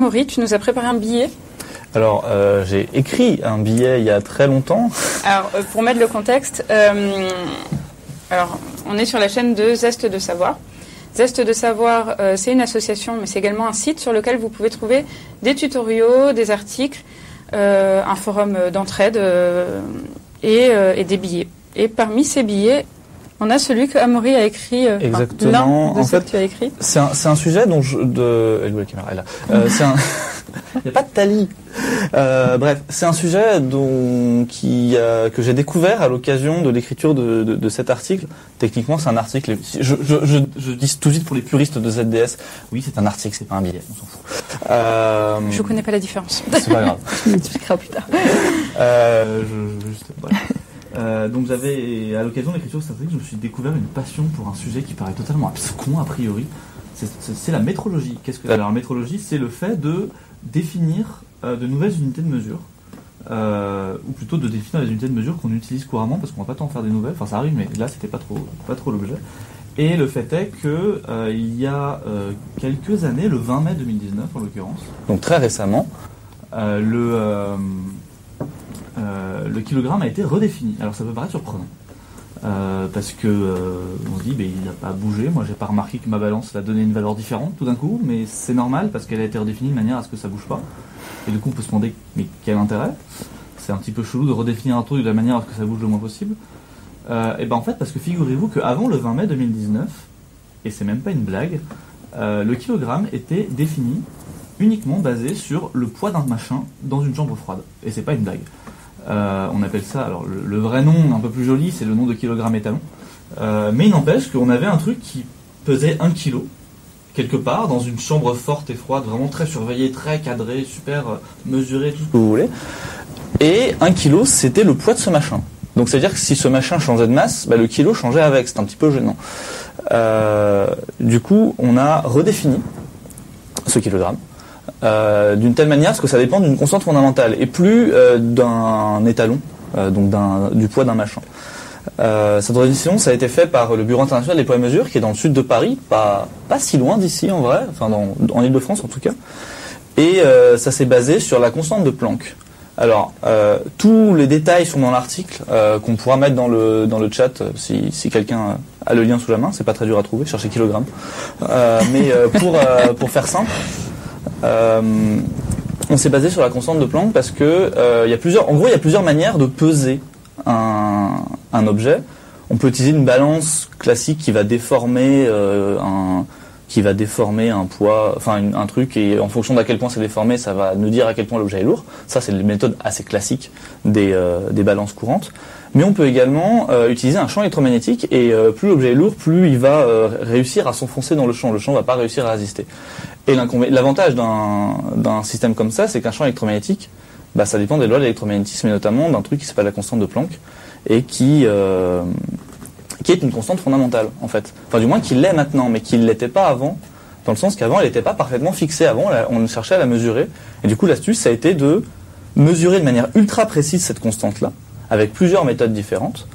Maury, tu nous as préparé un billet. Alors, euh, j'ai écrit un billet il y a très longtemps. Alors, euh, pour mettre le contexte, euh, alors, on est sur la chaîne de Zeste de Savoir. Zeste de Savoir, euh, c'est une association, mais c'est également un site sur lequel vous pouvez trouver des tutoriaux, des articles, un forum d'entraide et, et des billets. Et parmi ces billets, on a celui que Amaury a écrit. euh, Exactement. de En fait, que tu as écrit. C'est un, c'est un sujet dont je... De... Elle est où la caméra Elle est là. Euh, c'est un... Il n'y a pas de tali. Euh, bref, c'est un sujet dont, qui, euh, que j'ai découvert à l'occasion de l'écriture de, de, de cet article. Techniquement, c'est un article. Je, je, je, je dis tout de suite pour les puristes de ZDS, oui, c'est un article, c'est pas un billet, on s'en fout. Euh, Je connais pas la différence. C'est pas grave. Tu m'expliqueras plus tard. Euh, je, juste, voilà. Euh, donc j'avais, à l'occasion de l'écriture article, je me suis découvert une passion pour un sujet qui paraît totalement abscon a priori. C'est- la métrologie. Qu'est-ce que Alors la métrologie, c'est le fait de définir euh, de nouvelles unités de mesure, euh, ou plutôt de définir les unités de mesure qu'on utilise couramment, parce qu'on va pas tant faire des nouvelles. Enfin ça arrive, mais là c'était pas trop, pas trop l'objet. Et le fait est que il y a quelques années, le 20 mai 2019 en l'occurrence, donc très récemment, le le kilogramme a été redéfini. Alors ça peut paraître surprenant. Euh, parce que euh, on se dit ben, il n'a pas bougé, moi j'ai pas remarqué que ma balance a donné une valeur différente tout d'un coup, mais c'est normal parce qu'elle a été redéfinie de manière à ce que ça bouge pas. Et du coup on peut se demander mais quel intérêt? C'est un petit peu chelou de redéfinir un truc de la manière à ce que ça bouge le moins possible. Euh, et ben en fait parce que figurez-vous qu'avant le 20 mai 2019, et c'est même pas une blague, euh, le kilogramme était défini uniquement basé sur le poids d'un machin dans une chambre froide. Et c'est pas une blague. Euh, on appelle ça, alors le, vrai nom un peu plus joli, c'est le nom de kilogramme étalon. Euh, mais il n'empêche qu'on avait un truc qui pesait 1 kilo, quelque part, dans une chambre forte et froide, vraiment très surveillée, très cadrée, super euh, mesurée, tout ce que vous voulez. Et 1 kilo, c'était le poids de ce machin. Donc c'est-à-dire que si ce machin changeait de masse, bah, le kilo changeait avec, c'est un petit peu gênant. Du coup, on a redéfini ce kilogramme. Euh, d'une telle manière parce que ça dépend d'une constante fondamentale et plus euh, d'un étalon, euh, donc du poids d'un machin. Euh, cette redéfinition, ça a été fait par le Bureau international des poids et mesures, qui est dans le sud de Paris, pas, pas si loin d'ici en vrai, enfin dans, en Ile-de-France en tout cas. Et ça s'est basé sur la constante de Planck. Alors, tous les détails sont dans l'article qu'on pourra mettre dans le, dans le chat si, si quelqu'un a le lien sous la main. C'est pas très dur à trouver, cherchez kilogramme. Mais pour, pour faire simple, on s'est basé sur la constante de Planck parce que euh, y a plusieurs, en gros, il y a plusieurs manières de peser un, un objet. On peut utiliser une balance classique qui va déformer euh, un qui va déformer un poids, enfin un truc et en fonction d'à quel point c'est déformé, ça va nous dire à quel point l'objet est lourd. Ça, c'est une méthode assez classique des, euh, des balances courantes. Mais on peut également euh, utiliser un champ électromagnétique et euh, plus l'objet est lourd, plus il va euh, réussir à s'enfoncer dans le champ. Le champ va pas réussir à résister. Et l'avantage d'un d'un système comme ça, c'est qu'un champ électromagnétique, bah, ça dépend des lois de l'électromagnétisme et notamment d'un truc qui s'appelle la constante de Planck et qui euh, qui est une constante fondamentale en fait. Enfin du moins qui l'est maintenant, mais qui ne l'était pas avant, dans le sens qu'avant elle n'était pas parfaitement fixée. Avant on cherchait à la mesurer. Et du coup l'astuce ça a été de mesurer de manière ultra précise cette constante là, avec plusieurs méthodes différentes.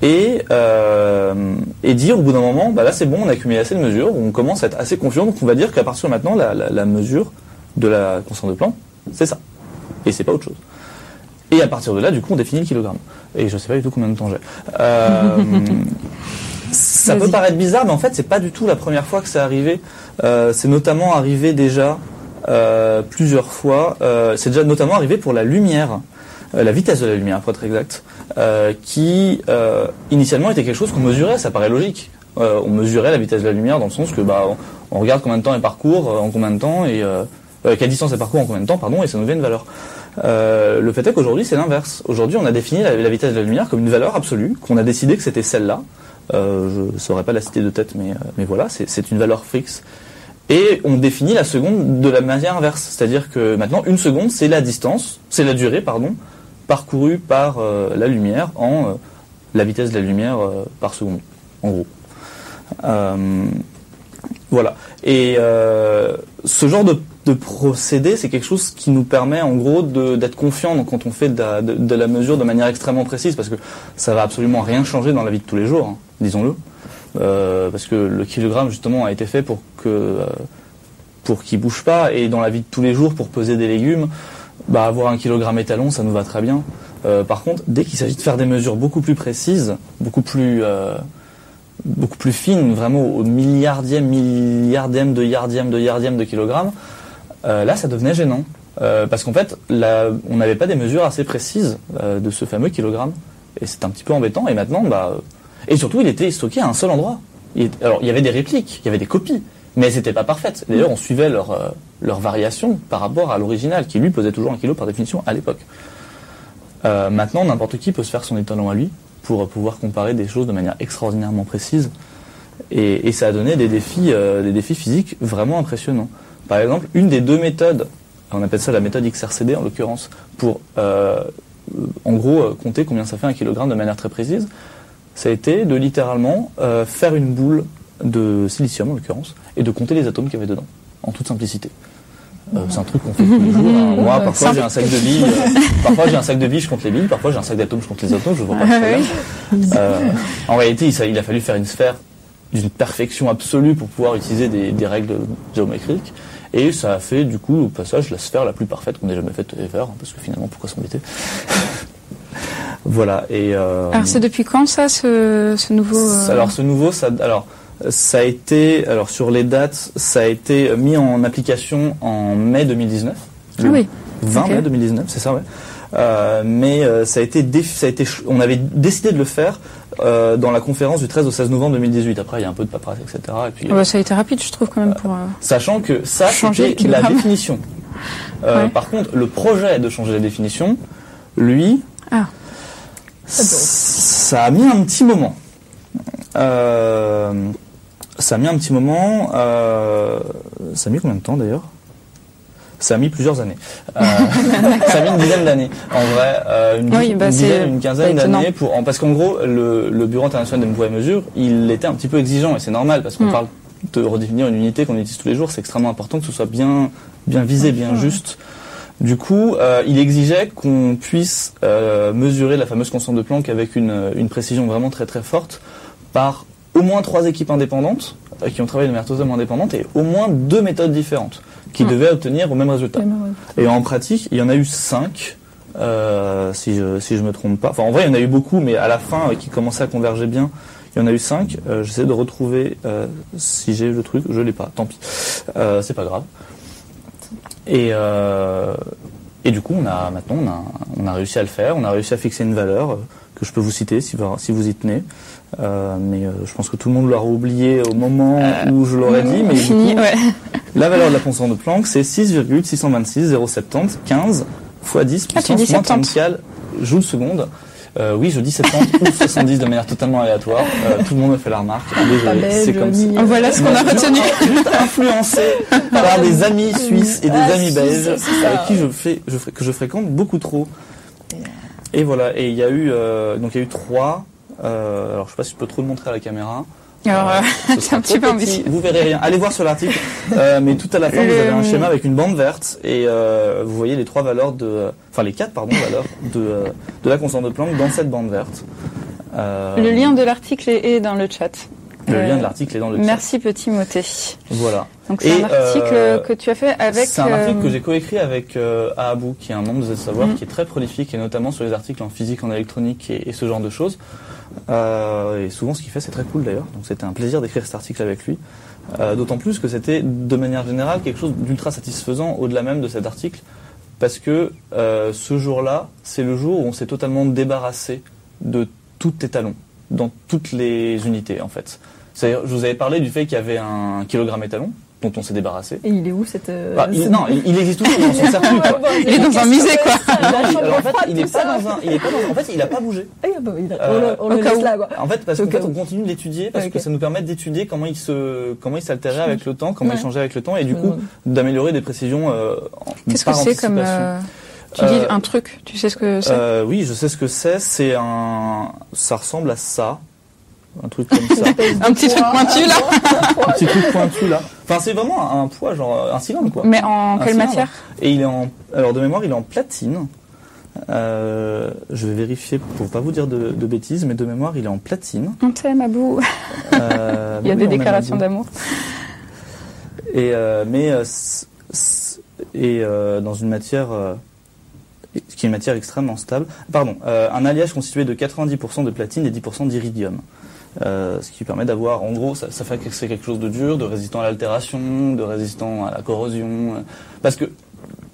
Et, euh, et dire au bout d'un moment, bah là c'est bon, on a accumulé assez de mesures, on commence à être assez confiant, donc on va dire qu'à partir de maintenant, la, la- la mesure de la constante de Planck, c'est ça. Et c'est pas autre chose. Et à partir de là, du coup, on définit le kilogramme. Et je sais pas du tout combien de temps j'ai. Euh, ça peut paraître bizarre, mais en fait, c'est pas du tout la première fois que c'est arrivé. Euh, c'est notamment arrivé déjà euh, plusieurs fois. Euh, c'est déjà notamment arrivé pour la lumière, euh, la vitesse de la lumière, pour être exact, euh, qui euh, initialement était quelque chose qu'on mesurait. Ça paraît logique. Euh, on mesurait la vitesse de la lumière dans le sens que bah, on, on regarde combien de temps elle parcourt, euh, en combien de temps et euh, euh, quelle distance elle parcourt en combien de temps, pardon, et ça nous donne une valeur. Euh, le fait est qu'aujourd'hui c'est l'inverse. Aujourd'hui on a défini la, vitesse de la lumière comme une valeur absolue, qu'on a décidé que c'était celle-là. Euh, je ne saurais pas la citer de tête, mais, euh, mais voilà, c'est une valeur fixe. Et on définit la seconde de la manière inverse, c'est-à-dire que maintenant une seconde c'est la distance, c'est la durée, pardon, parcourue par la lumière en la vitesse de la lumière par seconde, en gros. Voilà. Et ce genre de, de procédé, c'est quelque chose qui nous permet en gros d'être confiant quand on fait de la, mesure de manière extrêmement précise, parce que ça va absolument rien changer dans la vie de tous les jours, hein, disons-le. Euh, parce que le kilogramme justement a été fait pour que euh, pour qu'il bouge pas. Et dans la vie de tous les jours, pour peser des légumes, bah, avoir un kilogramme étalon, ça nous va très bien. Euh, par contre, dès qu'il s'agit de faire des mesures beaucoup plus précises, beaucoup plus, beaucoup plus fines, vraiment au milliardième, milliardième de yardième de yardième de kilogramme, euh, là, ça devenait gênant. Euh, parce qu'en fait, on n'avait pas des mesures assez précises euh, de ce fameux kilogramme. Et c'est un petit peu embêtant. Et maintenant, bah, et surtout, il était stocké à un seul endroit. Il alors, il y avait des répliques, il y avait des copies, mais elles n'étaient pas parfaites. D'ailleurs, on suivait leur, leur variation par rapport à l'original, qui lui pesait toujours un kilo par définition à l'époque. Maintenant, n'importe qui peut se faire son étalon à lui pour pouvoir comparer des choses de manière extraordinairement précise. Et, et ça a donné des défis, des défis physiques vraiment impressionnants. Par exemple, une des deux méthodes, on appelle ça la méthode XRCD en l'occurrence, pour euh, en gros euh, compter combien ça fait un kilogramme de manière très précise, ça a été de littéralement euh, faire une boule de silicium en l'occurrence et de compter les atomes qu'il y avait dedans, en toute simplicité. Euh, c'est un truc qu'on fait tous les jours. hein. Moi, parfois j'ai un sac de billes, euh, parfois j'ai un sac de billes, je compte les billes, parfois j'ai un sac d'atomes, je compte les atomes, je vois pas le problème. Euh, en réalité, il, il a fallu faire une sphère d'une perfection absolue pour pouvoir utiliser des, des règles géométriques. Et ça a fait du coup au passage la sphère la plus parfaite qu'on ait jamais faite ever, hein, parce que finalement pourquoi s'embêter Voilà. Et euh, Alors c'est depuis quand ça, ce, ce nouveau euh, alors ce nouveau, ça, alors ça a été, alors sur les dates, ça a été mis en application en mai 2019. Ah oui. 20 Ok. mai 2019, c'est ça, ouais. Euh, mais ça a été, ça a été, on avait décidé de le faire euh, dans la conférence du 13 au 16 novembre 2018. Après, il y a un peu de paperasse, etc. Et puis, ah bah, ça a été rapide, je trouve quand même pour. euh, Sachant que ça, c'était la définition. Euh, Ouais. Par contre, le projet de changer la définition, lui, Ah. ça a mis un petit moment. Ça a mis un petit moment. ça a mis combien de temps d'ailleurs? Ça a mis plusieurs années. Euh, ça a mis une dizaine d'années. En vrai, euh, une, Oui, bah, une dizaine, une quinzaine d'années pour en- parce qu'en gros, le, le Bureau international des poids et mesures, il était un petit peu exigeant et c'est normal parce qu'on Mm. parle de redéfinir une unité qu'on utilise tous les jours. C'est extrêmement important que ce soit bien, bien visé, bien juste. Du coup, euh, il exigeait qu'on puisse euh, mesurer la fameuse constante de Planck avec une, une précision vraiment très très forte par au moins trois équipes indépendantes qui ont travaillé de manière totalement indépendante et au moins deux méthodes différentes qui Mm. devaient obtenir au même résultat. Et en pratique, il y en a eu cinq, euh, si je si je me trompe pas. Enfin, en vrai, il y en a eu beaucoup, mais à la fin, euh, qui commençaient à converger bien, il y en a eu cinq. Euh, J'essaie de retrouver euh, si j'ai le truc. Je l'ai pas. Tant pis. Euh, C'est pas grave. Et euh, et du coup, on a maintenant, on a on a réussi à le faire. On a réussi à fixer une valeur euh, que je peux vous citer si vous si vous y tenez. Euh, mais euh, je pense que tout le monde l'aura oublié au moment où je l'aurais dit. Mais du Fini, coup, ouais. la valeur de la constante de Planck, c'est 6,626 070 15 fois 10 Ah, puissance moins 70. 34 joules seconde. Euh, oui, je dis 70 ou 70 de manière totalement aléatoire. Euh, tout le monde me fait la remarque. Désolé, belge, c'est comme ça. Voilà ce qu'on a retenu. Juste influencé par des amis suisses et des Ah, amis belges avec qui je fais, je fais- que je fréquente beaucoup trop. Et voilà. Et il y a eu, euh, donc il y a eu trois. euh, alors je sais pas si je peux trop le montrer à la caméra. Alors, euh, ce c'est un petit peu ambitieux. Vous verrez rien. Allez voir sur l'article. Euh, mais tout à la fin, vous avez un schéma avec une bande verte et euh, vous voyez les trois valeurs de, enfin les quatre pardon valeurs de euh, de la constante de Planck dans cette bande verte. Euh, Le lien de l'article est dans le chat. Le lien de l'article est dans le chat. Merci petit moté. Voilà. Donc c'est un article euh, que tu as fait avec. C'est un article euh, que j'ai coécrit avec euh, Ahabou, qui est un membre de Savoir, Mhm. qui est très prolifique, et notamment sur les articles en physique, en électronique et, et ce genre de choses. Euh, et souvent, ce qu'il fait, c'est très cool d'ailleurs. Donc, c'était un plaisir d'écrire cet article avec lui. D'autant plus que c'était, de manière générale, quelque chose d'ultra satisfaisant au-delà même de cet article, parce que ce jour-là, c'est le jour où on s'est totalement débarrassé de tout étalon, dans toutes les unités en fait. Je vous avais parlé du fait qu'il y avait un kilogramme étalon, dont on s'est débarrassé. Et il est où cette. euh, Bah, il, non, il, il existe toujours, mais on s'en sert plus, quoi. Il est dans un musée, quoi. Il- chambre alors, en fait, froide, il est tout pas dans un, il est pas dans, en fait, il a pas bougé. Ah, bah, il a- Euh, on le, on laisse où. là, quoi. En fait, parce qu'en fait, on continue de l'étudier parce que ça nous permet d'étudier comment il se, comment il s'altérait avec le temps, comment Ouais. il changeait avec le temps, et du coup, d'améliorer des précisions. Euh, Qu'est-ce que c'est comme. anticipation. euh, Tu Euh, dis un truc, tu sais ce que c'est? Euh, oui, je sais ce que c'est. C'est un, ça ressemble à ça, un truc comme ça, Un petit truc pointu là un petit truc pointu là. Enfin, c'est vraiment un, poids, genre un cylindre quoi. Mais en Un quelle cylindre. matière Et il est en, alors de mémoire, il est en platine. Euh, je vais vérifier pour pas vous dire de, de bêtises, mais de mémoire, il est en platine. On t'aime, Abou. Euh, Il y a oui, des déclarations d'amour. Et euh, mais euh, et euh, dans une matière euh, qui est une matière extrêmement stable. Pardon, euh, un alliage constitué de 90% de platine et 10% d'iridium. Euh, ce qui permet d'avoir, en gros, ça, ça fait que c'est quelque chose de dur, de résistant à l'altération, de résistant à la corrosion. euh, Parce que,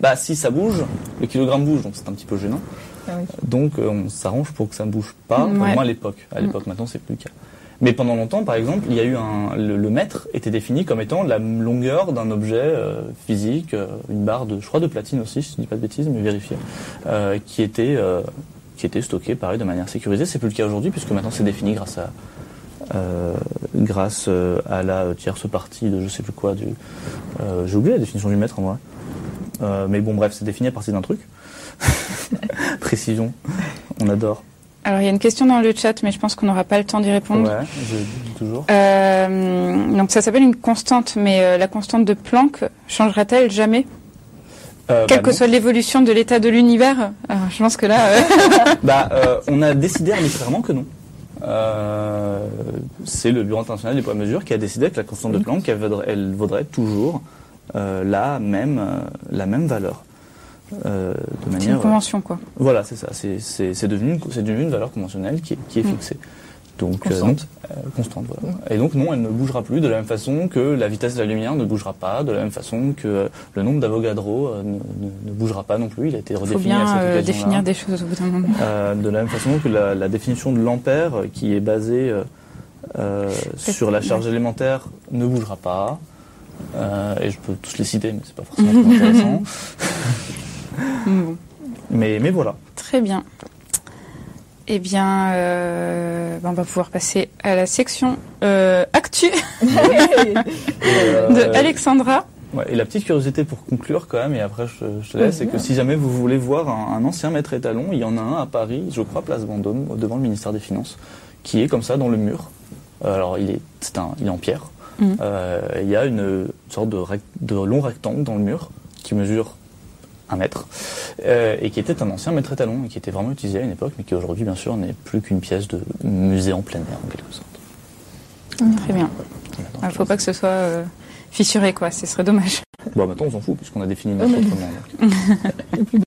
bah, si ça bouge, le kilogramme bouge, donc c'est un petit peu gênant. Ah oui. Donc euh, on s'arrange pour que ça ne bouge pas, au Ouais. moins à l'époque. À l'époque, maintenant c'est plus le cas. Mais pendant longtemps, par exemple, il y a eu un le, le mètre était défini comme étant la longueur d'un objet euh, physique, euh, une barre de, je crois, de platine aussi, si je dis pas de bêtises, mais vérifier, euh, qui était qui était stocké, pareil, de manière sécurisée. C'est plus le cas aujourd'hui puisque maintenant c'est défini grâce à euh, grâce euh, à la tierce partie de je sais plus quoi du. euh, J'ai oublié la définition du mètre en vrai. Mais bon, bref, c'est défini à partir d'un truc. Précision, on adore. Alors, il y a une question dans le chat, mais je pense qu'on n'aura pas le temps d'y répondre. Ouais, je dis toujours. Euh, donc, ça s'appelle une constante, mais euh, la constante de Planck changera-t-elle jamais? Euh, Quelle bah, que non. soit l'évolution de l'état de l'univers? Je pense que là, Bah, on a décidé arbitrairement que non. Euh, c'est le Bureau international des poids et mesures qui a décidé que la constante de Planck, elle vaudrait, elle vaudrait toujours euh, la même euh, la même valeur. De c'est manière. une convention, quoi. Voilà, c'est ça. C'est devenu une, c'est devenu une valeur conventionnelle qui est, qui est Mm. fixée. Donc euh, Constante. non, euh, constante. Voilà. Et donc non, elle ne bougera plus de la même façon que la vitesse de la lumière ne bougera pas, de la même façon que euh, le nombre d'Avogadro euh, ne, ne- ne bougera pas non plus. Il a été Il faut redéfini à bien cette occasion-là. définir des choses au bout d'un moment. De la même façon que la, la définition de l'ampère, qui est basée sur la charge élémentaire, ne bougera pas. Et je peux tous les citer, mais c'est pas forcément très intéressant. Bon. Mais, mais voilà. Très bien. Eh bien, euh, ben, on va pouvoir passer à la section euh, actu Euh, de Alexandra. Ouais, et la petite curiosité pour conclure quand même, et après je, je te laisse, c'est que si jamais vous voulez voir un, un ancien maître étalon, il y en a un à Paris, je crois Place Vendôme, devant le ministère des Finances, qui est comme ça dans le mur. Euh, Alors il est, c'est un, il est en pierre. Mhm. Euh, Il y a une sorte de long rectangle dans le mur qui mesure un mètre euh, et qui était un ancien maître étalon et qui était vraiment utilisé à une époque, mais qui aujourd'hui bien sûr n'est plus qu'une pièce de musée en plein air en quelque sorte. Très bien. Il ne faut pas que ce soit euh, fissuré, quoi. Ce serait dommage. Bon, maintenant on s'en fout puisqu'on a défini notre autrement. donc.